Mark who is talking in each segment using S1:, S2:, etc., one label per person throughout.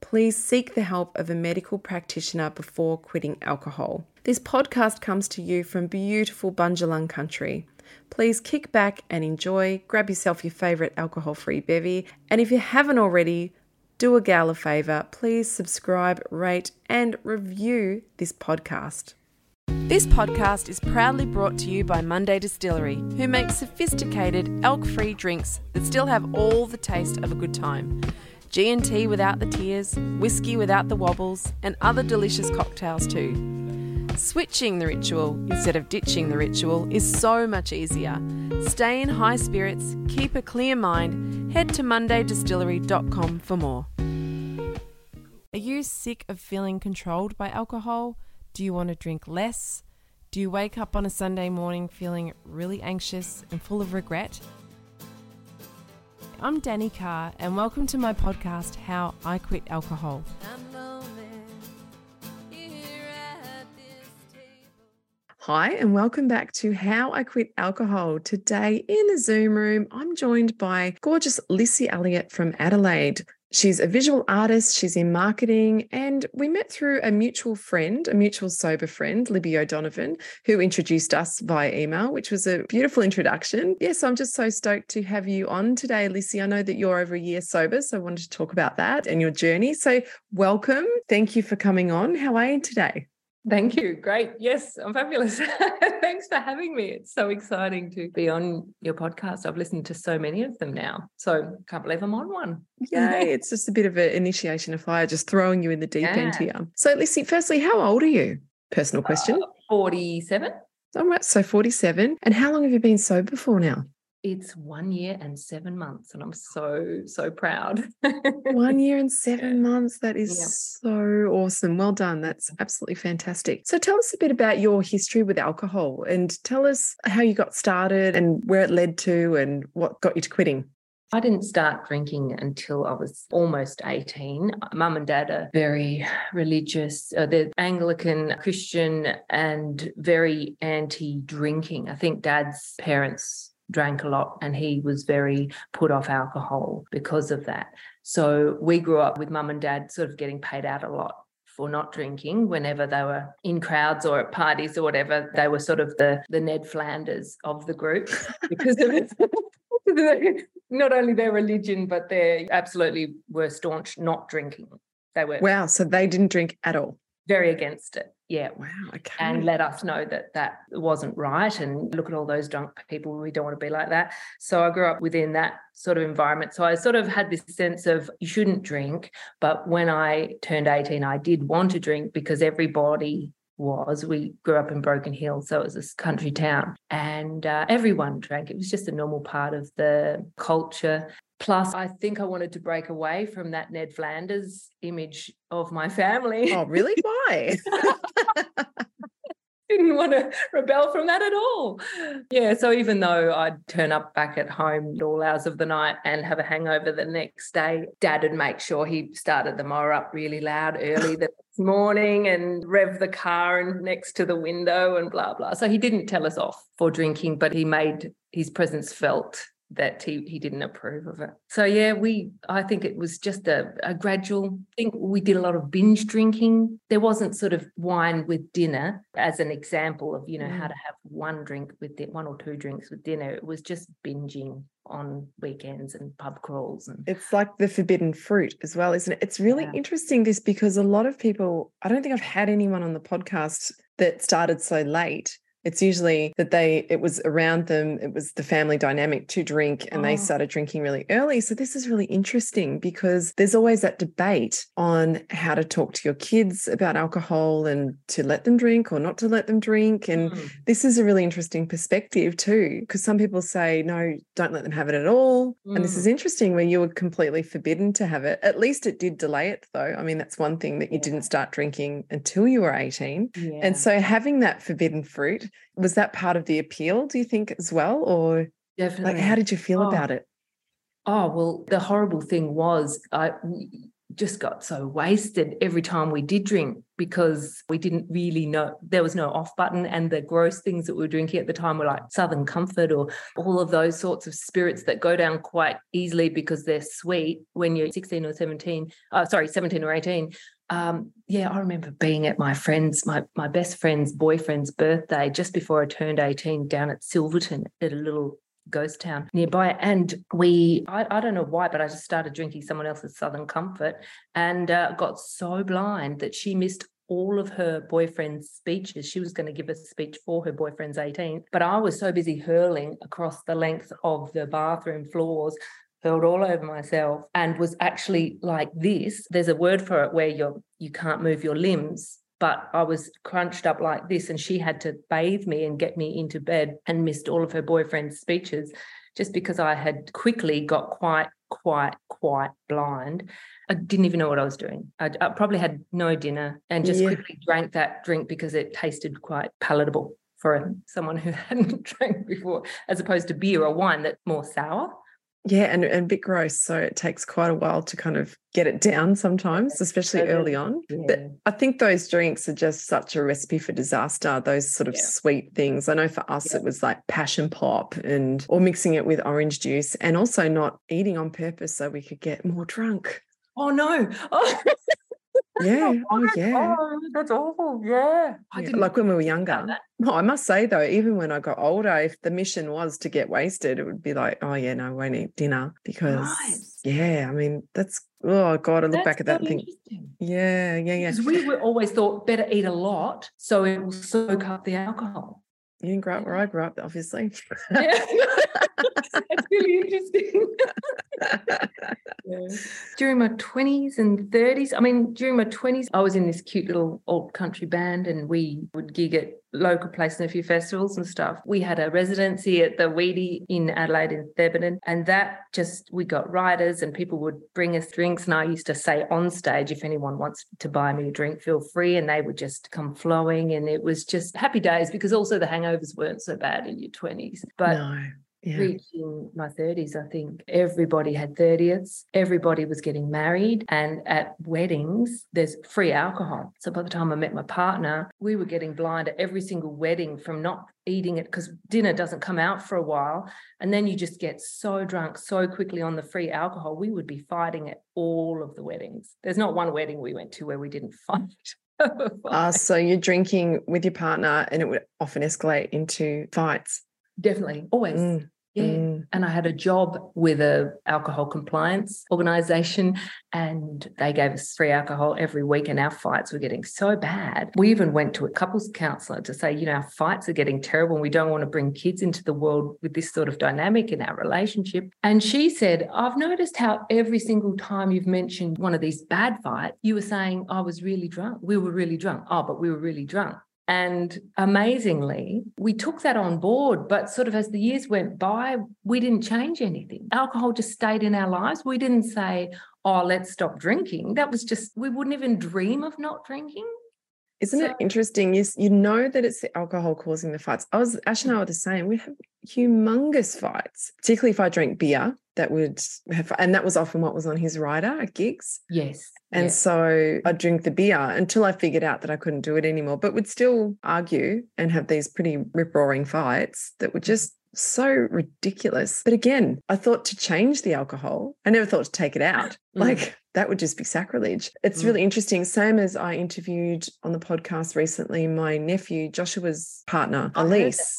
S1: please seek the help of a medical practitioner before quitting alcohol. This podcast comes to you from beautiful Bundjalung country. Please kick back and enjoy, grab yourself your favourite alcohol free bevy, and if you haven't already, do a gal a favour, please subscribe, rate, and review this podcast. This podcast is proudly brought to you by Monday Distillery, who makes sophisticated elk free drinks that still have all the taste of a good time. G&T without the tears, whiskey without the wobbles, and other delicious cocktails too. Switching the ritual instead of ditching the ritual is so much easier. Stay in high spirits, keep a clear mind, head to mondaydistillery.com for more. Are you sick of feeling controlled by alcohol? Do you want to drink less? Do you wake up on a Sunday morning feeling really anxious and full of regret? I'm Danni Carr, and welcome to my podcast, How I Quit Alcohol. Hi, and welcome back to How I Quit Alcohol. Today in the Zoom room, I'm joined by gorgeous Lissy Elliott from Adelaide. She's a visual artist, she's in marketing, and we met through a mutual friend, a mutual sober friend, Libby O'Donovan, who introduced us via email, which was a beautiful introduction. Yes, I'm just so stoked to have you on today, Lissy. I know that you're over a year sober, so I wanted to talk about that and your journey. So, welcome. Thank you for coming on. How are you today?
S2: Thank you. Great. Yes, I'm fabulous. Thanks for having me. It's so exciting to be on your podcast. I've listened to so many of them now. So can't believe I'm on one.
S1: Yay. it's just a bit of an initiation of fire, just throwing you in the deep yeah. end here. So Lissy, firstly, how old are you? Personal question. Uh,
S2: 47.
S1: All right. So 47. And how long have you been sober for now?
S2: It's one year and seven months and i'm so so proud
S1: one year and seven months that is yeah. so awesome well done that's absolutely fantastic so tell us a bit about your history with alcohol and tell us how you got started and where it led to and what got you to quitting
S2: I didn't start drinking until I was almost 18. Mum and dad are very religious. Uh, they're Anglican, Christian, and very anti drinking. I think dad's parents drank a lot and he was very put off alcohol because of that. So we grew up with mum and dad sort of getting paid out a lot for not drinking whenever they were in crowds or at parties or whatever. They were sort of the the Ned Flanders of the group because of it. not only their religion, but they absolutely were staunch not drinking. They were
S1: wow. So they didn't drink at all.
S2: Very against it. Yeah.
S1: Wow. Okay.
S2: And let us know that that wasn't right. And look at all those drunk people. We don't want to be like that. So I grew up within that sort of environment. So I sort of had this sense of you shouldn't drink. But when I turned 18, I did want to drink because everybody was. We grew up in Broken Hill, so it was this country town, and uh, everyone drank. It was just a normal part of the culture. Plus, I think I wanted to break away from that Ned Flanders image of my family.
S1: Oh, really? Why?
S2: didn't want to rebel from that at all. Yeah, so even though I'd turn up back at home at all hours of the night and have a hangover the next day, dad would make sure he started the mower up really loud early the next morning and rev the car and next to the window and blah blah. So he didn't tell us off for drinking, but he made his presence felt that he, he didn't approve of it. So yeah, we I think it was just a, a gradual thing. We did a lot of binge drinking. There wasn't sort of wine with dinner as an example of, you know, mm. how to have one drink with it, one or two drinks with dinner. It was just binging on weekends and pub crawls and
S1: it's like the forbidden fruit as well isn't it it's really yeah. interesting this because a lot of people i don't think i've had anyone on the podcast that started so late it's usually that they it was around them it was the family dynamic to drink and oh. they started drinking really early so this is really interesting because there's always that debate on how to talk to your kids about alcohol and to let them drink or not to let them drink and mm. this is a really interesting perspective too because some people say no don't let them have it at all mm. and this is mm. interesting where you were completely forbidden to have it at least it did delay it though i mean that's one thing that you yeah. didn't start drinking until you were 18 yeah. and so having that forbidden fruit was that part of the appeal do you think as well? Or
S2: definitely
S1: like how did you feel oh. about it?
S2: Oh well the horrible thing was i just got so wasted every time we did drink because we didn't really know there was no off button and the gross things that we were drinking at the time were like southern comfort or all of those sorts of spirits that go down quite easily because they're sweet when you're 16 or 17 uh, sorry 17 or 18 um, yeah, I remember being at my friend's, my my best friend's boyfriend's birthday just before I turned 18 down at Silverton at a little ghost town nearby. And we, I, I don't know why, but I just started drinking someone else's Southern Comfort and uh, got so blind that she missed all of her boyfriend's speeches. She was going to give a speech for her boyfriend's 18th, but I was so busy hurling across the length of the bathroom floors felt all over myself and was actually like this. There's a word for it where you're you can't move your limbs. But I was crunched up like this, and she had to bathe me and get me into bed and missed all of her boyfriend's speeches just because I had quickly got quite, quite, quite blind. I didn't even know what I was doing. I, I probably had no dinner and just yeah. quickly drank that drink because it tasted quite palatable for someone who hadn't drank before, as opposed to beer or wine that's more sour.
S1: Yeah, and, and a bit gross. So it takes quite a while to kind of get it down sometimes, especially early on. Yeah. But I think those drinks are just such a recipe for disaster, those sort of yeah. sweet things. I know for us yeah. it was like passion pop and or mixing it with orange juice and also not eating on purpose so we could get more drunk.
S2: Oh no. Oh.
S1: Yeah. Oh, oh yeah.
S2: Oh, that's awful. Yeah.
S1: yeah. Like when we were younger. Well, I must say though, even when I got older, if the mission was to get wasted, it would be like, oh yeah, no, I won't eat dinner because nice. yeah, I mean that's oh god, I look that's back at that and think, yeah, yeah, yeah.
S2: Because we were always thought better eat a lot so it will soak up the alcohol.
S1: You didn't grow up where I grew up, obviously.
S2: Yeah. That's really interesting. yeah. During my 20s and 30s, I mean, during my 20s, I was in this cute little old country band and we would gig at local places and a few festivals and stuff. We had a residency at the Wheaty in Adelaide in Thebarton, and that just we got riders and people would bring us drinks. And I used to say on stage, if anyone wants to buy me a drink, feel free, and they would just come flowing. And it was just happy days because also the hangovers weren't so bad in your twenties. But no yeah. reaching my 30s, I think everybody had 30ths, everybody was getting married, and at weddings, there's free alcohol. So by the time I met my partner, we were getting blind at every single wedding from not eating it because dinner doesn't come out for a while. And then you just get so drunk so quickly on the free alcohol. We would be fighting at all of the weddings. There's not one wedding we went to where we didn't fight.
S1: uh, so you're drinking with your partner and it would often escalate into fights.
S2: Definitely, always. Mm. Yeah. Mm. And I had a job with a alcohol compliance organization and they gave us free alcohol every week and our fights were getting so bad. We even went to a couples counselor to say, you know, our fights are getting terrible and we don't want to bring kids into the world with this sort of dynamic in our relationship. And she said, I've noticed how every single time you've mentioned one of these bad fights, you were saying, I was really drunk. We were really drunk. Oh, but we were really drunk. And amazingly, we took that on board. But sort of as the years went by, we didn't change anything. Alcohol just stayed in our lives. We didn't say, oh, let's stop drinking. That was just, we wouldn't even dream of not drinking.
S1: Isn't so, it interesting? You, you know that it's the alcohol causing the fights. I was, Ash and I were the same. We have humongous fights, particularly if I drink beer. That would have, and that was often what was on his rider at gigs.
S2: Yes.
S1: And yes. so I'd drink the beer until I figured out that I couldn't do it anymore, but would still argue and have these pretty rip roaring fights that were just so ridiculous. But again, I thought to change the alcohol, I never thought to take it out. Mm. Like that would just be sacrilege. It's mm. really interesting. Same as I interviewed on the podcast recently, my nephew, Joshua's partner, Elise.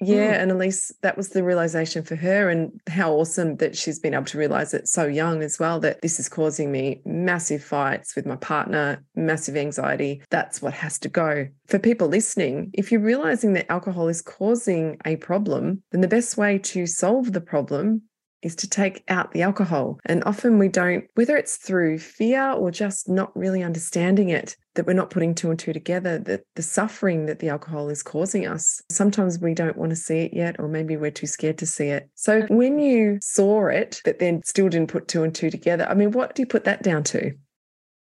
S1: Yeah, mm. and Elise, that was the realization for her, and how awesome that she's been able to realize it so young as well that this is causing me massive fights with my partner, massive anxiety. That's what has to go. For people listening, if you're realizing that alcohol is causing a problem, then the best way to solve the problem is to take out the alcohol. And often we don't, whether it's through fear or just not really understanding it, that we're not putting two and two together, that the suffering that the alcohol is causing us, sometimes we don't want to see it yet, or maybe we're too scared to see it. So mm. when you saw it, but then still didn't put two and two together, I mean, what do you put that down to?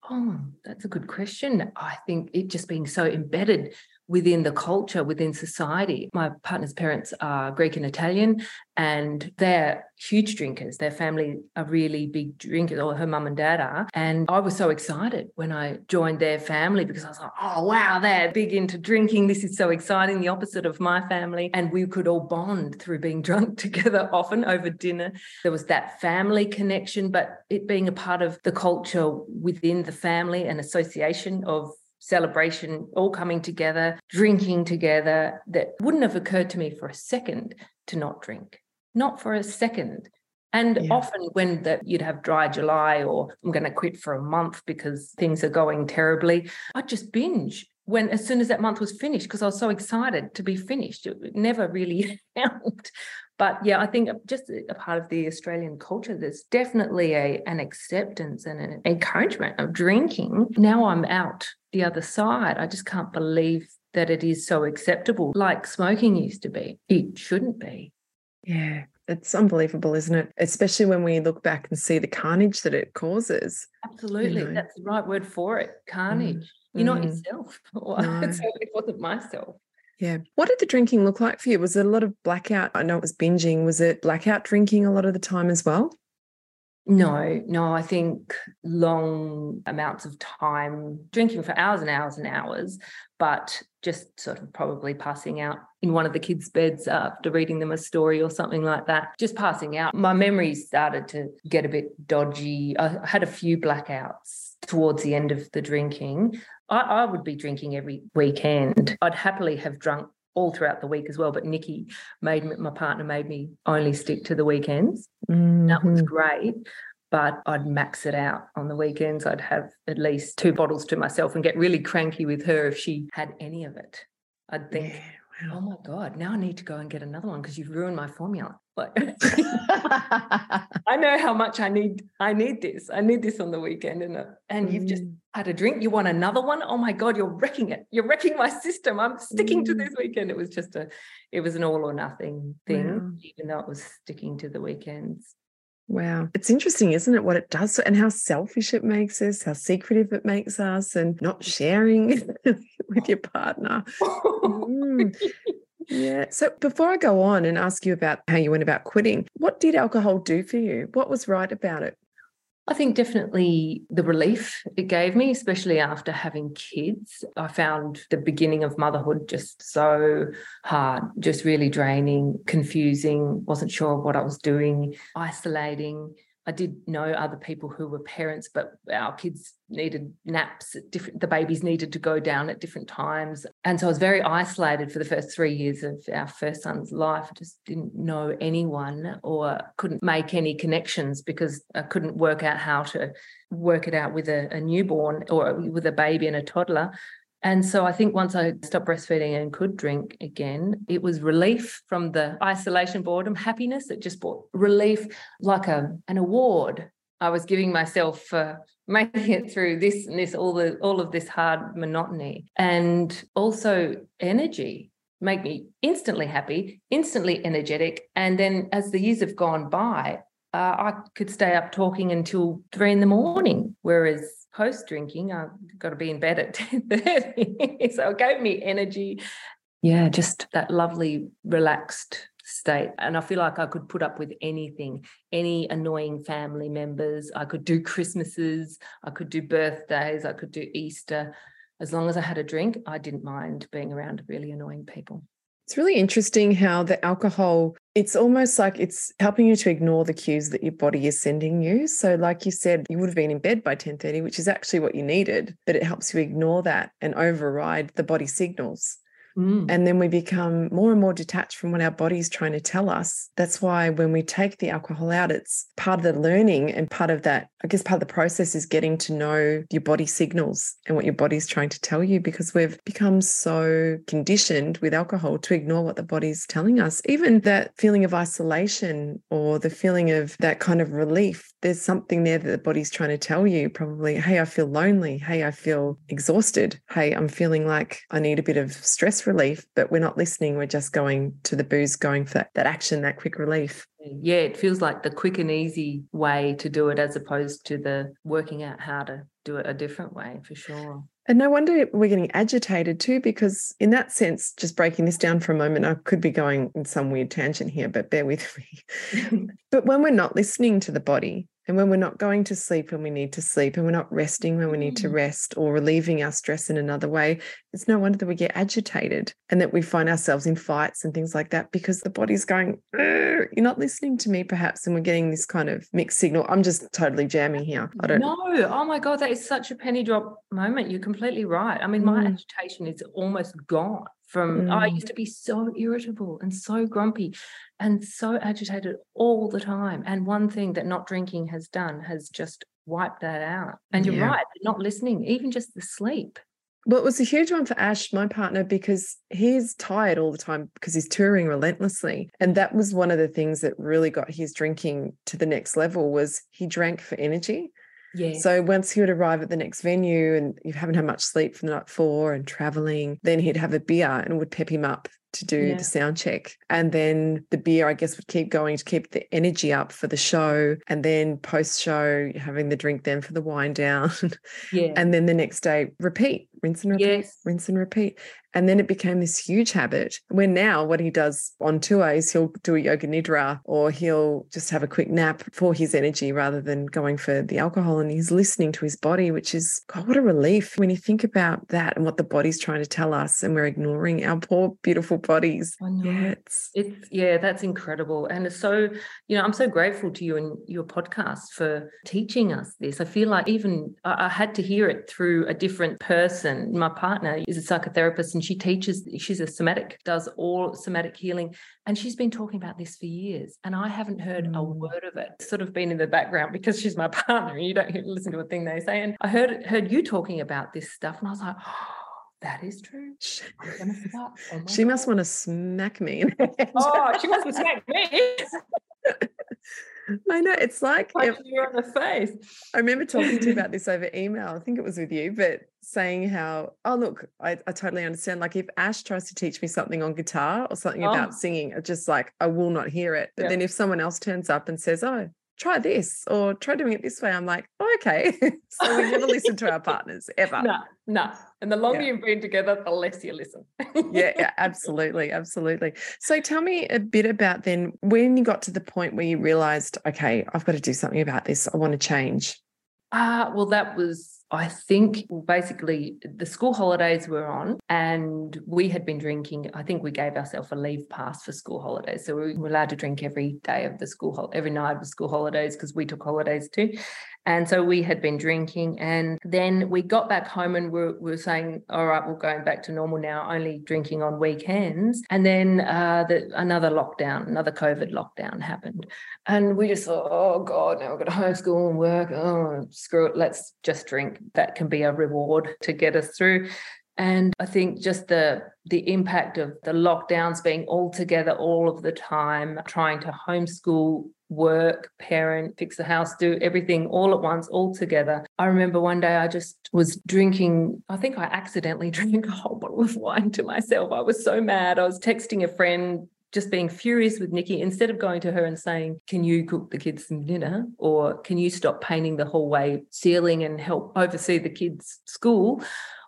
S2: Oh, that's a good question. I think it just being so embedded within the culture, within society. My partner's parents are Greek and Italian, and they're huge drinkers. Their family are really big drinkers, or her mum and dad are. And I was so excited when I joined their family because I was like, oh, wow, they're big into drinking. This is so exciting, the opposite of my family. And we could all bond through being drunk together often over dinner. There was that family connection, but it being a part of the culture within the family and association of celebration, all coming together, drinking together, that wouldn't have occurred to me for a second to not drink, not for a second. And yeah. often when that you'd have dry July or I'm going to quit for a month because things are going terribly, I'd just binge when as soon as that month was finished because I was so excited to be finished. It never really helped. But yeah, I think uh, just a part of the Australian culture, there's definitely a an acceptance and an encouragement of drinking. Now I'm out the other side. I just can't believe that it is so acceptable, like smoking used to be. It shouldn't be.
S1: Yeah, it's unbelievable, isn't it? Especially when we look back and see the carnage that it causes.
S2: Absolutely. You know? That's the right word for it carnage. Mm. You're not mm. yourself. Well, no. it wasn't myself.
S1: Yeah. What did the drinking look like for you? Was it a lot of blackout? I know it was binging. Was it blackout drinking a lot of the time as well?
S2: No, no, I think long amounts of time drinking for hours and hours and hours, but just sort of probably passing out in one of the kids' beds after reading them a story or something like that. Just passing out. My memories started to get a bit dodgy. I had a few blackouts towards the end of the drinking. I, I would be drinking every weekend. I'd happily have drunk all throughout the week as well. But Nikki made me, my partner made me only stick to the weekends. Mm-hmm. That was mm-hmm. great. But I'd max it out on the weekends. I'd have at least two bottles to myself and get really cranky with her if she had any of it. I'd think, yeah. Wow. Oh my God, now I need to go and get another one because you've ruined my formula. Like I know how much I need I need this. I need this on the weekend and uh, and mm. you've just mm. had a drink. You want another one? Oh my God, you're wrecking it. You're wrecking my system. I'm sticking mm. to this mm. weekend. It was just a it was an all or nothing thing, wow. even though it was sticking to the weekends.
S1: Wow. It's interesting, isn't it? What it does and how selfish it makes us, how secretive it makes us, and not sharing with your partner. mm. Yeah. So before I go on and ask you about how you went about quitting, what did alcohol do for you? What was right about it?
S2: I think definitely the relief it gave me, especially after having kids. I found the beginning of motherhood just so hard, just really draining, confusing, wasn't sure what I was doing, isolating. I did know other people who were parents, but our kids needed naps at different, the babies needed to go down at different times. And so I was very isolated for the first three years of our first son's life. I just didn't know anyone or couldn't make any connections because I couldn't work out how to work it out with a, a newborn or with a baby and a toddler. And so I think once I stopped breastfeeding and could drink again, it was relief from the isolation, boredom, happiness. It just brought relief like a, an award I was giving myself for making it through this and this, all the all of this hard monotony, and also energy make me instantly happy, instantly energetic. And then as the years have gone by, uh, I could stay up talking until three in the morning. Whereas post drinking, I've got to be in bed at 10.30. so it gave me energy. Yeah, just that lovely, relaxed state. And I feel like I could put up with anything, any annoying family members. I could do Christmases, I could do birthdays, I could do Easter. As long as I had a drink, I didn't mind being around really annoying people.
S1: It's really interesting how the alcohol, it's almost like it's helping you to ignore the cues that your body is sending you. So like you said, you would have been in bed by 10:30, which is actually what you needed, but it helps you ignore that and override the body signals. Mm. And then we become more and more detached from what our body's trying to tell us. That's why when we take the alcohol out, it's part of the learning and part of that, I guess, part of the process is getting to know your body signals and what your body's trying to tell you because we've become so conditioned with alcohol to ignore what the body's telling us. Even that feeling of isolation or the feeling of that kind of relief, there's something there that the body's trying to tell you probably, hey, I feel lonely. Hey, I feel exhausted. Hey, I'm feeling like I need a bit of stress relief, but we're not listening. We're just going to the booze, going for that, action, that quick relief.
S2: Yeah, it feels like the quick and easy way to do it as opposed to the working out how to do it a different way for sure.
S1: And no wonder we're getting agitated too, because in that sense, just breaking this down for a moment, I could be going in some weird tangent here, but bear with me. but when we're not listening to the body, and when we're not going to sleep when we need to sleep, and we're not resting when we need to mm. rest, or relieving our stress in another way, it's no wonder that we get agitated and that we find ourselves in fights and things like that because the body's going, you're not listening to me, perhaps. And we're getting this kind of mixed signal. I'm just totally jamming here. I don't
S2: know. Oh my God, that is such a penny drop moment. You're completely right. I mean, my mm. agitation is almost gone from mm. oh, I used to be so irritable and so grumpy and so agitated all the time. And one thing that not drinking has done has just wiped that out. And you're yeah. right, not listening, even just the sleep.
S1: Well, it was a huge one for Ash, my partner, because he's tired all the time because he's touring relentlessly. And that was one of the things that really got his drinking to the next level was he drank for energy.
S2: Yeah.
S1: So once he would arrive at the next venue and you haven't had much sleep from the night before and traveling, then he'd have a beer and would pep him up to do yeah. the sound check. And then the beer, I guess, would keep going to keep the energy up for the show. And then post show, having the drink then for the wind down.
S2: Yeah.
S1: and then the next day, repeat, rinse and repeat, yes. rinse and repeat. And then it became this huge habit where now what he does on tour is he'll do a yoga nidra or he'll just have a quick nap for his energy rather than going for the alcohol. And he's listening to his body, which is, God, what a relief when you think about that and what the body's trying to tell us and we're ignoring our poor, beautiful bodies.
S2: Yeah, it's, it's, yeah, that's incredible. And it's so, you know, I'm so grateful to you and your podcast for teaching us this. I feel like even I, I had to hear it through a different person. My partner is a psychotherapist and she teaches, she's a somatic, does all somatic healing. And she's been talking about this for years. And I haven't heard mm. a word of it. It's sort of been in the background because she's my partner and you don't listen to a thing they say. And I heard heard you talking about this stuff. And I was like, oh, that is true.
S1: Oh, oh she must want to smack me.
S2: oh, she wants to smack me.
S1: I know. It's like
S2: if, you on the face.
S1: I remember talking to you about this over email. I think it was with you, but saying how, oh, look, I, I totally understand. Like if Ash tries to teach me something on guitar or something oh. about singing, it's just like, I will not hear it. But then if someone else turns up and says, oh, try this or try doing it this way. I'm like, oh, okay. so we never listen to our partners ever.
S2: No, no. And the longer yeah. you've been together, the less you listen.
S1: yeah, yeah, absolutely. Absolutely. So tell me a bit about then when you got to the point where you realized, okay, I've got to do something about this. I want to change.
S2: Ah, uh, well, that was I think basically the school holidays were on and we had been drinking. I think we gave ourselves a leave pass for school holidays. So we were allowed to drink every day of the school, every night of the school holidays because we took holidays too. And so we had been drinking. And then we got back home and we were, saying, all right, we're going back to normal now, only drinking on weekends. And then uh, the, another lockdown, another COVID lockdown happened. And we just thought, oh God, now we've got to homeschool and work. Oh, screw it. Let's just drink. That can be a reward to get us through. And I think just the the impact of the lockdowns being all together all of the time, trying to homeschool, work, parent, fix the house, do everything all at once, all together. I remember one day I just was drinking, I think I accidentally drank a whole bottle of wine to myself. I was so mad. I was texting a friend just being furious with Nikki instead of going to her and saying, Can you cook the kids some dinner? Or can you stop painting the hallway ceiling and help oversee the kids' school?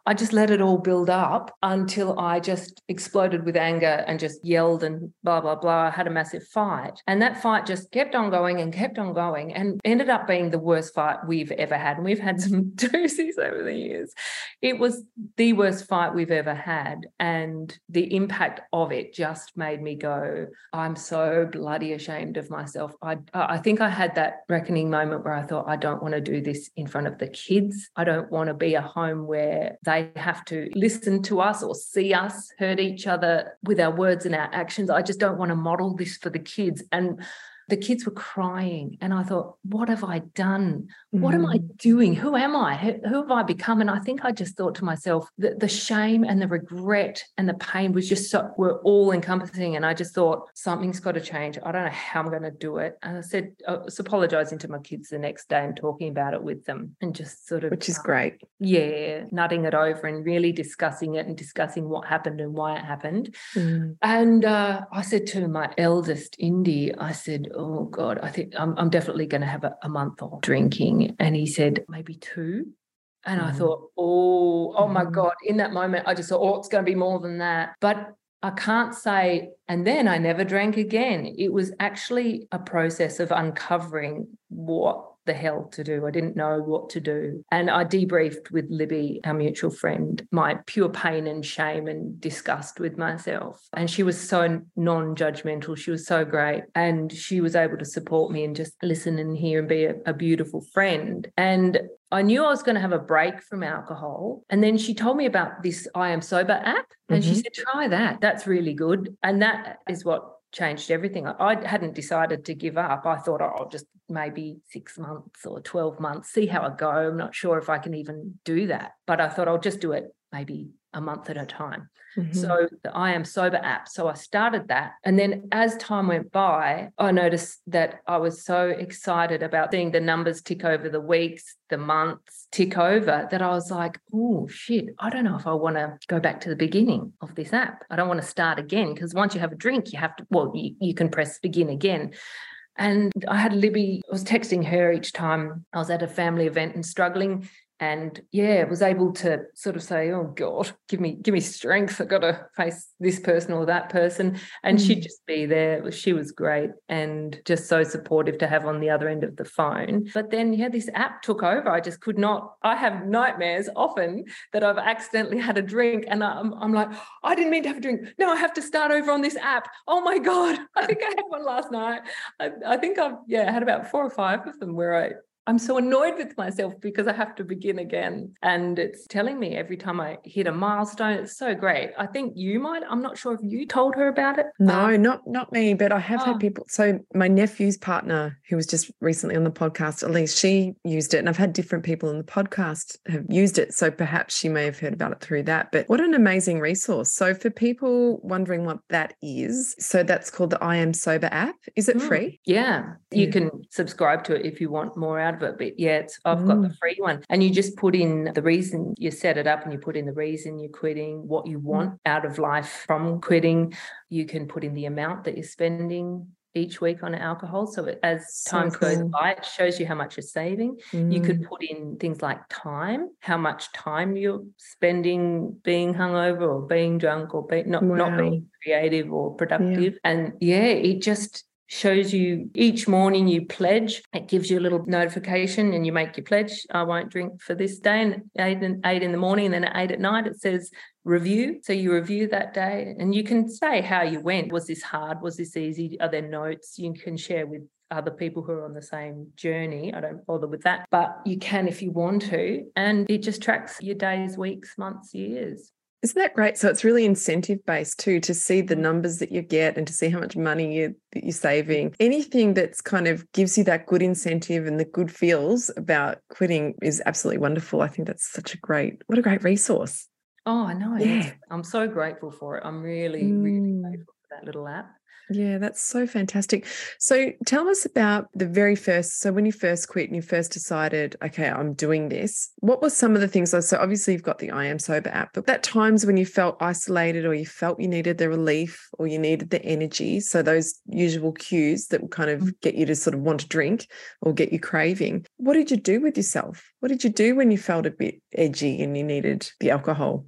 S2: I just let it all build up until I just exploded with anger and just yelled and blah, blah, blah. I had a massive fight. And that fight just kept on going and kept on going and ended up being the worst fight we've ever had. And we've had some doozies over the years. It was the worst fight we've ever had. And the impact of it just made me go, I'm so bloody ashamed of myself. I, I think I had that reckoning moment where I thought, I don't want to do this in front of the kids. I don't want to be a home where they they have to listen to us or see us hurt each other with our words and our actions. I just don't want to model this for the kids. And the kids were crying and i thought what have i done? What am i mm. doing? Who am i? Who, who, have i become? And i think i just thought to myself that the shame and the regret and the pain was just so were all encompassing and i just thought something's got to change. I don't know how i'm going to do it. And i said i was apologizing to my kids the next day and talking about it with them and just sort of
S1: which is great.
S2: yeah nutting it over and really discussing it and discussing what happened and why it happened. Mm. and uh, i said to my eldest indy i said oh God, I think I'm, I'm definitely going to have a, a, month of drinking. And he said, maybe two. And mm. I thought, oh, oh my mm. God. In that moment, I just thought, oh, it's going to be more than that. But I can't say, and then I never drank again. It was actually a process of uncovering what the hell to do. I didn't know what to do. And I debriefed with Libby, our mutual friend, my pure pain and shame and disgust with myself. And she was so non judgmental. She was so great. And she was able to support me and just listen and hear and be a, a beautiful friend. And I knew I was going to have a break from alcohol. And then she told me about this I Am Sober app. And mm-hmm. she said, try that. That's really good. And that is what changed everything. I hadn't decided to give up. I thought, oh, I'll just maybe six months or 12 months, see how I go. I'm not sure if I can even do that. But I thought I'll just do it maybe a month at a time. Mm-hmm. So the I Am Sober app. So I started that. And then as time went by, I noticed that I was so excited about seeing the numbers tick over the weeks, the months tick over that I was like, oh shit, I don't know if I want to go back to the beginning of this app. I don't want to start again because once you have a drink, you have to, well, you, you can press begin again. And I had Libby, I was texting her each time I was at a family event and struggling and yeah was able to sort of say oh god give me give me strength. I've got to face this person or that person. And mm. she'd just be there. She was great and just so supportive to have on the other end of the phone. But then yeah this app took over. I just could not i have nightmares often that i've accidentally had a drink and i'm, I'm like i didn't mean to have a drink. No i have to start over on this app. Oh my god i think i had one last night. I, I think i've yeah had about four or five of them where i I'm so annoyed with myself because I have to begin again. And it's telling me every time I hit a milestone. It's so great. I think you might. I'm not sure if you told her about it.
S1: No, um, not not me, but I have oh. had people. So my nephew's partner, who was just recently on the podcast, Elise she used it. And I've had different people in the podcast have used it. So perhaps she may have heard about it through that. But what an amazing resource. So for people wondering what that is, so that's called the I Am Sober app. Is it mm. free?
S2: Yeah. You can subscribe to it if you want more out out of it. But yeah, it's, I've mm. got the mm. free one. And you just put in the reason you set it up and you put in the reason you're quitting, what you mm. want out of life from quitting. You can put in the amount that you're spending each week on alcohol. So as time so cool. goes by, it shows you how much you're saving. Mm. You could mm. put in things like time, how much time you're spending being hungover or being drunk or be, not wow. not being creative or productive. Yeah. And yeah, it just shows you each morning you pledge. It gives you a little notification and you make your pledge. I won't drink for this day. And eight, and eight in the morning and then at eight at night, it says review. So you review that day and you can say how you went. Was this hard? Was this easy? Are there notes you can share with other people who are on the same journey. I don't bother with that, but you can if you want to. And it just tracks your days, weeks, months, years.
S1: Isn't that great? So it's really incentive based too to see the mm. numbers that you get and to see how much money you, you're saving. Anything that's kind of gives you that good incentive and the good feels about quitting is absolutely wonderful. I think that's such a great, what a great resource.
S2: Oh, I know.
S1: Yeah.
S2: I'm so grateful for it. I'm really,
S1: Mm.
S2: really grateful for that little app.
S1: Yeah, that's so fantastic. So tell us about the very first. So when you first quit and you first decided, okay, I'm doing this, what were some of the things? So obviously you've got the I Am Sober app, but that times when you felt isolated or you felt you needed the relief or you needed the energy. So those usual cues that will kind of
S2: Mm.
S1: get you to sort of want to drink or get you craving. What did you do with yourself? What did you do when you felt a bit edgy and you needed the alcohol?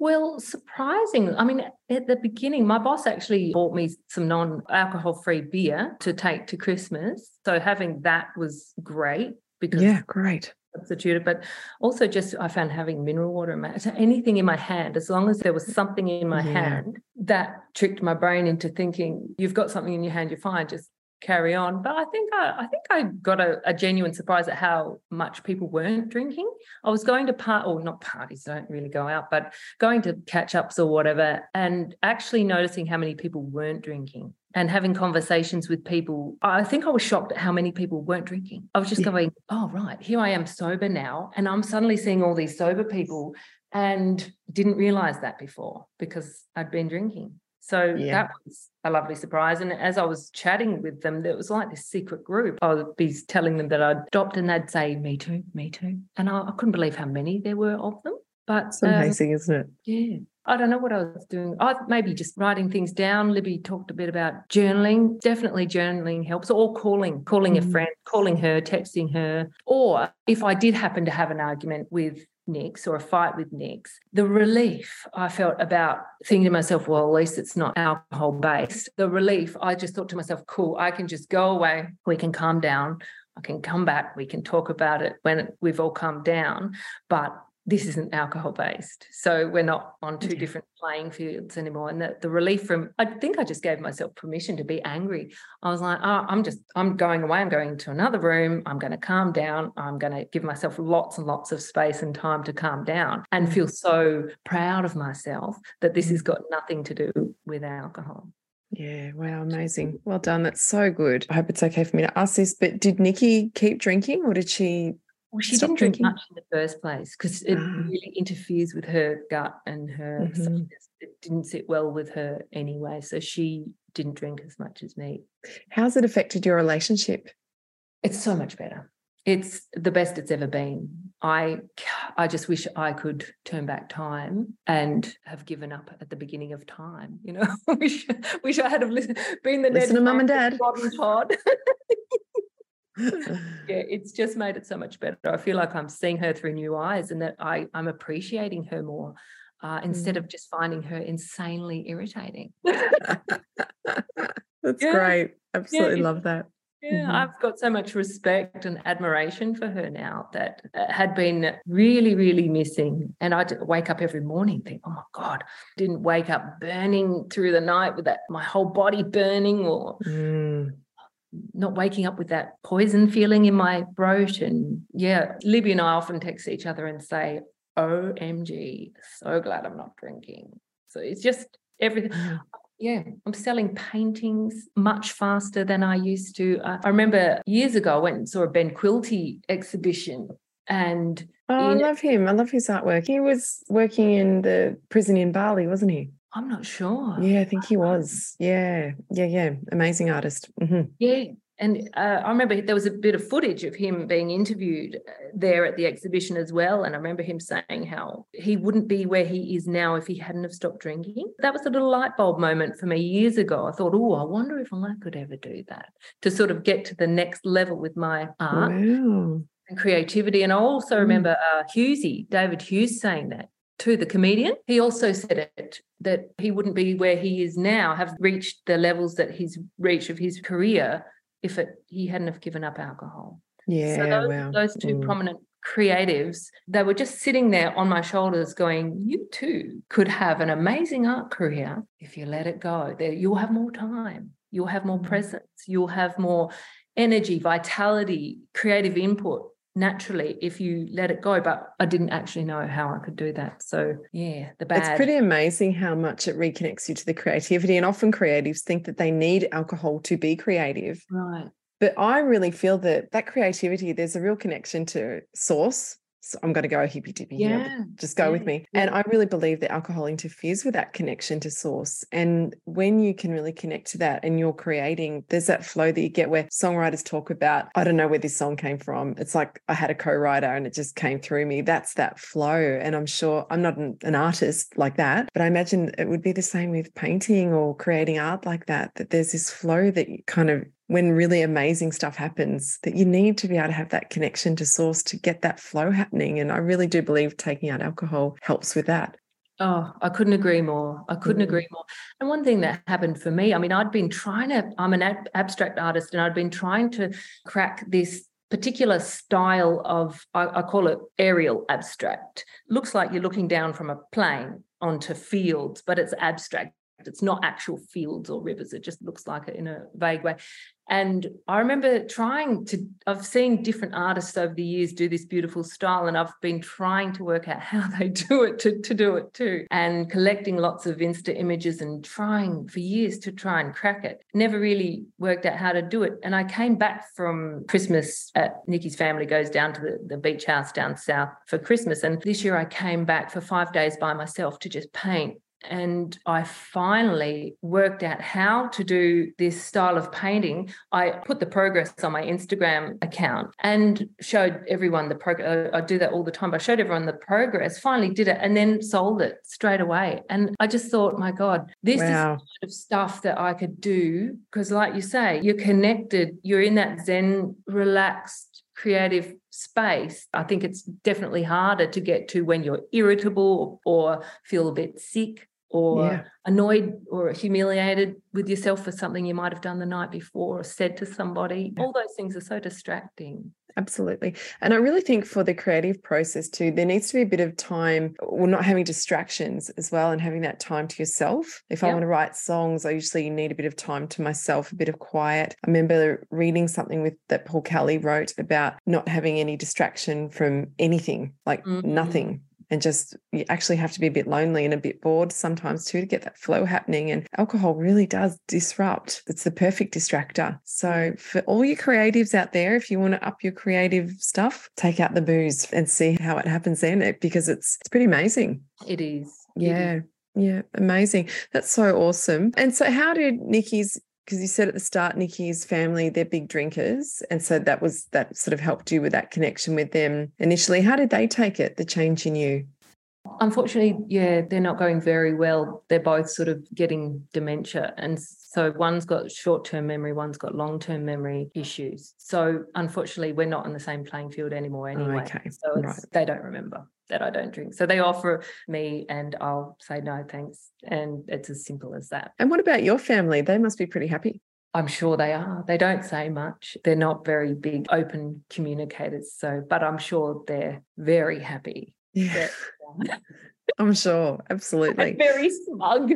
S2: Well, surprising. I mean, at the beginning, my boss actually bought me some non alcohol free beer to take to Christmas. So having that was great because
S1: Yeah, great.
S2: substituted, but also just I found having mineral water in my so anything in my hand, as long as there was something in my
S1: Yeah.
S2: hand, that tricked my brain into thinking you've got something in your hand, you're fine, just carry on. But I think I, I think I got a, a genuine surprise at how much people weren't drinking. I was going to part or not parties, don't really go out, but going to catch ups or whatever, and actually noticing how many people weren't drinking and having conversations with people. I think I was shocked at how many people weren't drinking. I was just
S1: Yeah.
S2: going, oh, right, here I am sober now. And I'm suddenly seeing all these sober people and didn't realize that before because I'd been drinking. So
S1: Yeah.
S2: that was a lovely surprise. And as I was chatting with them, there was like this secret group. I would be telling them that I'd stopped and they'd say, me too, me too. And I, I couldn't believe how many there were of them. But
S1: It's
S2: um,
S1: amazing, isn't it?
S2: yeah. I don't know what I was doing. I maybe just writing things down. Libby talked a bit about journaling. Definitely journaling helps. Or calling, calling a
S1: Mm.
S2: friend, calling her, texting her. Or if I did happen to have an argument with Nix or a fight with Nix, the relief I felt about thinking to myself, well, at least it's not alcohol based. The relief, I just thought to myself, cool, I can just go away. We can calm down. I can come back. We can talk about it when we've all calmed down. But this isn't alcohol based. So we're not on two
S1: Yeah.
S2: different playing fields anymore. And the, the relief from, I think I just gave myself permission to be angry. I was like, oh, I'm just, I'm going away. I'm going to another room. I'm going to calm down. I'm going to give myself lots and lots of space and time to calm down and mm. feel so proud of myself that this has mm. got nothing to do with alcohol.
S1: Yeah, wow, amazing. Well done. That's so good. I hope it's okay for me to ask this, but did Nikki keep drinking or did she?
S2: Well, she didn't drink much in the first place because it
S1: Ah.
S2: really interferes with her gut and her.
S1: Mhm.
S2: It didn't sit well with her anyway, so she didn't drink as much as me.
S1: How's it affected your relationship?
S2: It's so much better. It's the best it's ever been. I I just wish I could turn back time and have given up at the beginning of time. You know, wish wish I had have listened, been the
S1: Listen to Mum and Dad.
S2: Todd. yeah, it's just made it so much better. I feel like I'm seeing her through new eyes and that I, I'm appreciating her more uh, instead
S1: Mm.
S2: of just finding her insanely irritating.
S1: That's
S2: Yeah.
S1: great. Absolutely
S2: it's-
S1: love that.
S2: Yeah,
S1: Mhm.
S2: I've got so much respect and admiration for her now that uh, had been really, really missing. And I'd wake up every morning, think, oh my God, didn't wake up burning through the night with that, my whole body burning or
S1: Mm.
S2: Not waking up with that poison feeling in my throat. And yeah, Libby and I often text each other and say, OMG, so glad I'm not drinking. So it's just everything.
S1: Yeah. Mm.
S2: Yeah, I'm selling paintings much faster than I used to. I remember years ago, I went and saw a Ben Quilty exhibition and
S1: Oh, I love him. I love his artwork. He was working in the prison in Bali, wasn't he?
S2: I'm not sure.
S1: Yeah, I think he was. Yeah, yeah, yeah. Amazing artist. hmm
S2: Yeah. And uh, I remember there was a bit of footage of him being interviewed uh, there at the exhibition as well. And I remember him saying how he wouldn't be where he is now if he hadn't have stopped drinking. That was a little light bulb moment for me years ago. I thought, oh, I wonder if I could ever do that to sort of get to the next level with my art
S1: Wow.
S2: and creativity. And I also
S1: Mm.
S2: remember uh, Hughesy, David Hughes, saying that to the comedian. He also said it that he wouldn't be where he is now, have reached the levels that he's reached of his career if it, he hadn't have given up alcohol.
S1: Yeah,
S2: so those,
S1: wow.
S2: those two
S1: Mm.
S2: prominent creatives, they were just sitting there on my shoulders going, you too could have an amazing art career if you let it go. There, you'll have more time, you'll have more
S1: Mm.
S2: presence, you'll have more energy, vitality, creative input naturally if you let it go. But I didn't actually know how I could do that. So yeah, the bad.
S1: It's pretty amazing how much it reconnects you to the creativity. And often creatives think that they need alcohol to be creative.
S2: right.
S1: But I really feel that that creativity, there's a real connection to source. So I'm going to go hippy dippy yeah. here. Just go yeah. with me. And I really believe that alcohol interferes with that connection to source. And when you can really connect to that and you're creating, there's that flow that you get where songwriters talk about, I don't know where this song came from. It's like I had a co writer and it just came through me. That's that flow. And I'm sure I'm not an, an artist like that, but I imagine it would be the same with painting or creating art like that, that there's this flow that you kind of when really amazing stuff happens that you need to be able to have that connection to source to get that flow happening and i really do believe taking out alcohol helps with that
S2: Oh, I couldn't agree more. I couldn't mm. agree more. And one thing that happened for me, I mean, I'd been trying to, I'm an ab- abstract artist and I'd been trying to crack this particular style of, I, I call it aerial abstract. Looks like you're looking down from a plane onto fields, but it's abstract. It's not actual fields or rivers. It just looks like it in a vague way. And I remember trying to, I've seen different artists over the years do this beautiful style, and I've been trying to work out how they do it to, to do it too, and collecting lots of Insta images and trying for years to try and crack it. Never really worked out how to do it. And I came back from Christmas at Nikki's family goes down to the, the beach house down south for Christmas. And this year I came back for five days by myself to just paint and I finally worked out how to do this style of painting. I put the progress on my Instagram account and showed everyone the progress. I do that all the time, but I showed everyone the progress, finally did it, and then sold it straight away. And I just thought, my God, this wow. is the kind of stuff that I could do. Because, like you say, you're connected, you're in that Zen, relaxed, creative space. I think it's definitely harder to get to when you're irritable or feel a bit sick or yeah. annoyed or humiliated with yourself for something you might have done the night before or said to somebody. All those things are so distracting.
S1: Absolutely. And I really think for the creative process too, there needs to be a bit of time, well, not having distractions as well, and having that time to yourself. If yep. I want to write songs, I usually need a bit of time to myself, a bit of quiet. I remember reading something with that Paul Kelly wrote about not having any distraction from anything, like mm-hmm. nothing and just you actually have to be a bit lonely and a bit bored sometimes too to get that flow happening. And alcohol really does disrupt. It's the perfect distractor. So for all your creatives out there, if you want to up your creative stuff, take out the booze and see how it happens then because it's it's pretty amazing.
S2: It is.
S1: Yeah. It is. Yeah, amazing. That's so awesome. And so, how did Nikki's because you said at the start Nikki's family they're big drinkers and so that was that sort of helped you with that connection with them initially. How did they take it the change in you
S2: unfortunately yeah they're not going very well they're both sort of getting dementia and so one's got short-term memory one's got long-term memory issues so unfortunately we're not on the same playing field anymore anyway okay. so right. they don't remember that I don't drink. So they offer me and I'll say no thanks. And it's as simple as that.
S1: And what about your family? They must be pretty happy.
S2: I'm sure they are. They don't say much. They're not very big open communicators. So, but I'm sure they're very happy.
S1: Yeah. I'm sure. Absolutely.
S2: very smug.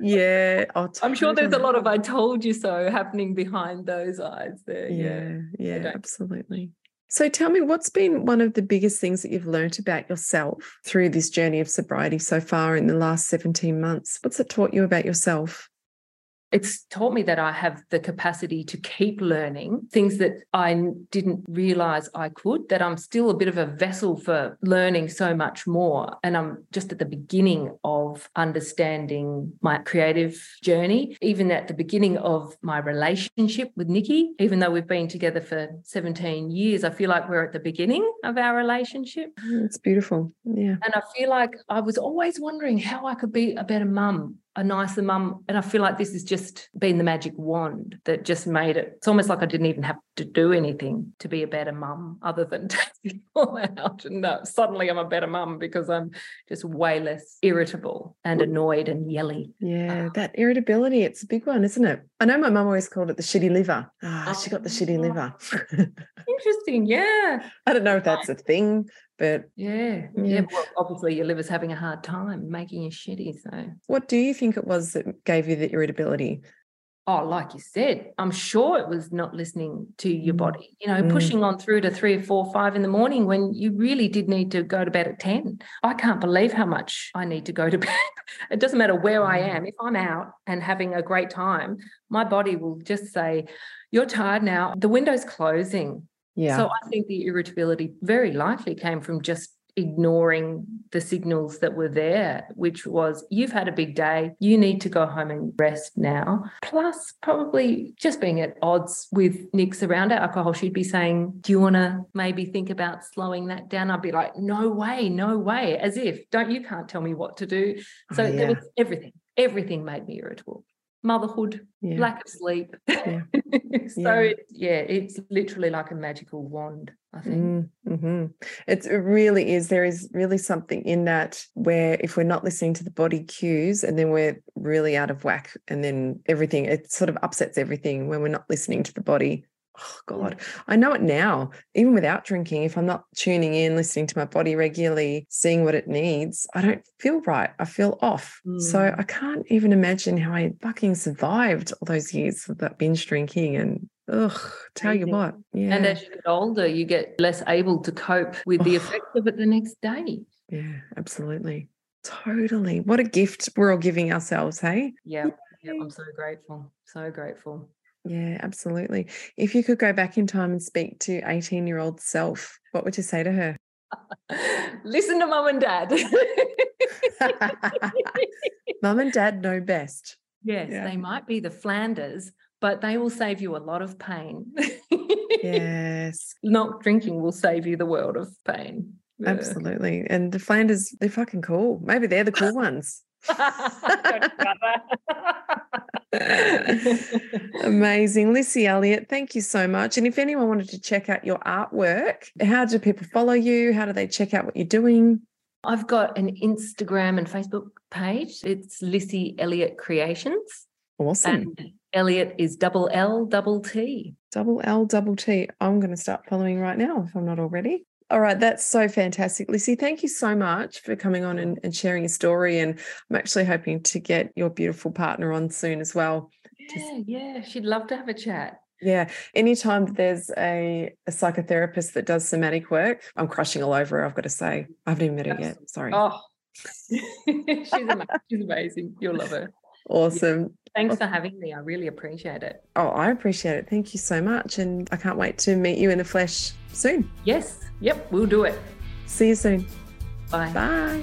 S1: yeah.
S2: Totally. I'm sure there's a lot of I told you so happening behind those eyes there.
S1: Yeah. Yeah. yeah absolutely. So tell me, what's been one of the biggest things that you've learned about yourself through this journey of sobriety so far in the last 17 months? What's it taught you about yourself?
S2: It's taught me that I have the capacity to keep learning things that I didn't realize I could, that I'm still a bit of a vessel for learning so much more. And I'm just at the beginning of understanding my creative journey, even at the beginning of my relationship with Nikki, even though we've been together for 17 years, I feel like we're at the beginning of our relationship.
S1: Mm, it's beautiful. Yeah.
S2: And I feel like I was always wondering how I could be a better mum a nicer mum. And I feel like this has just been the magic wand that just made it. It's almost like I didn't even have to do anything to be a better mum other than take people out. And uh, suddenly I'm a better mum because I'm just way less irritable and annoyed and yelly.
S1: Yeah, uh, that irritability, it's a big one, isn't it? I know my mum always called it the shitty liver. Oh, she got the shitty liver.
S2: Interesting. Yeah.
S1: I don't know if that's a thing, but
S2: yeah, yeah. yeah well, obviously, your liver's having a hard time making you shitty. So,
S1: what do you think it was that gave you the irritability?
S2: Oh, like you said, I'm sure it was not listening to your mm. body, you know, mm. pushing on through to three or four, five in the morning when you really did need to go to bed at 10. I can't believe how much I need to go to bed. it doesn't matter where I mm. am. If I'm out and having a great time, my body will just say, You're tired now. The window's closing
S1: Yeah.
S2: So I think the irritability very likely came from just ignoring the signals that were there, which was you've had a big day, you need to go home and rest now. Plus, probably just being at odds with Nix around alcohol, she'd be saying, Do you want to maybe think about slowing that down? I'd be like, No way, no way, as if, don't you can't tell me what to do. So
S1: Oh,
S2: there was everything, everything made me irritable. Motherhood,
S1: Yeah.
S2: lack of sleep.
S1: Yeah.
S2: so
S1: Yeah.
S2: it- yeah, it's literally like a magical wand, I think.
S1: Mm, hmm It's, it really is. There is really something in that where if we're not listening to the body cues and then we're really out of whack and then everything, it sort of upsets everything when we're not listening to the body. Oh, God. I know it now, even without drinking. If I'm not tuning in, listening to my body regularly, seeing what it needs, I don't feel right. I feel off. So
S2: Mm.
S1: I can't even imagine how I fucking survived all those years of that binge drinking and, ugh, tell you what. Yeah.
S2: And as you get older, you get less able to cope with the effects of it the next day.
S1: Yeah, absolutely. Totally. What a gift we're all giving ourselves, hey?
S2: Yeah. yeah I'm so grateful. So grateful.
S1: Yeah, absolutely. If you could go back in time and speak to 18 year old self, what would you say to her?
S2: Listen to mum and dad.
S1: Mum and dad know best.
S2: yes,
S1: Yeah.
S2: they might be the Flanders, but they will save you a lot of pain.
S1: Yes,
S2: Not drinking will save you the world of pain. Yeah.
S1: absolutely. And the Flanders, they're fucking cool. Maybe they're the cool ones.
S2: Don't about that.
S1: Amazing. Lissy Elliott, thank you so much. And if anyone wanted to check out your artwork, how do people follow you? How do they check out what you're doing?
S2: I've got an Instagram and Facebook page. It's Lissy Elliott Creations.
S1: Awesome.
S2: And Elliott is double L double T.
S1: Double L double T. I'm going to start following right now if I'm not already. All right, that's so fantastic. Lissy, thank you so much for coming on and, and sharing your story. And I'm actually hoping to get your beautiful partner on soon as well.
S2: Yeah, yeah. She'd love to have a chat.
S1: Yeah. Anytime there's a, a psychotherapist that does somatic work, I'm crushing all over her, I've got to say. I haven't even met her yet. Sorry.
S2: Oh, she's, ama- she's amazing. You'll love her.
S1: awesome.
S2: Thanks for having me. I really appreciate it.
S1: Oh, I appreciate it. Thank you so much. And I can't wait to meet you in the flesh soon.
S2: Yes. Yep. We'll do it.
S1: See you soon.
S2: Bye.
S1: Bye.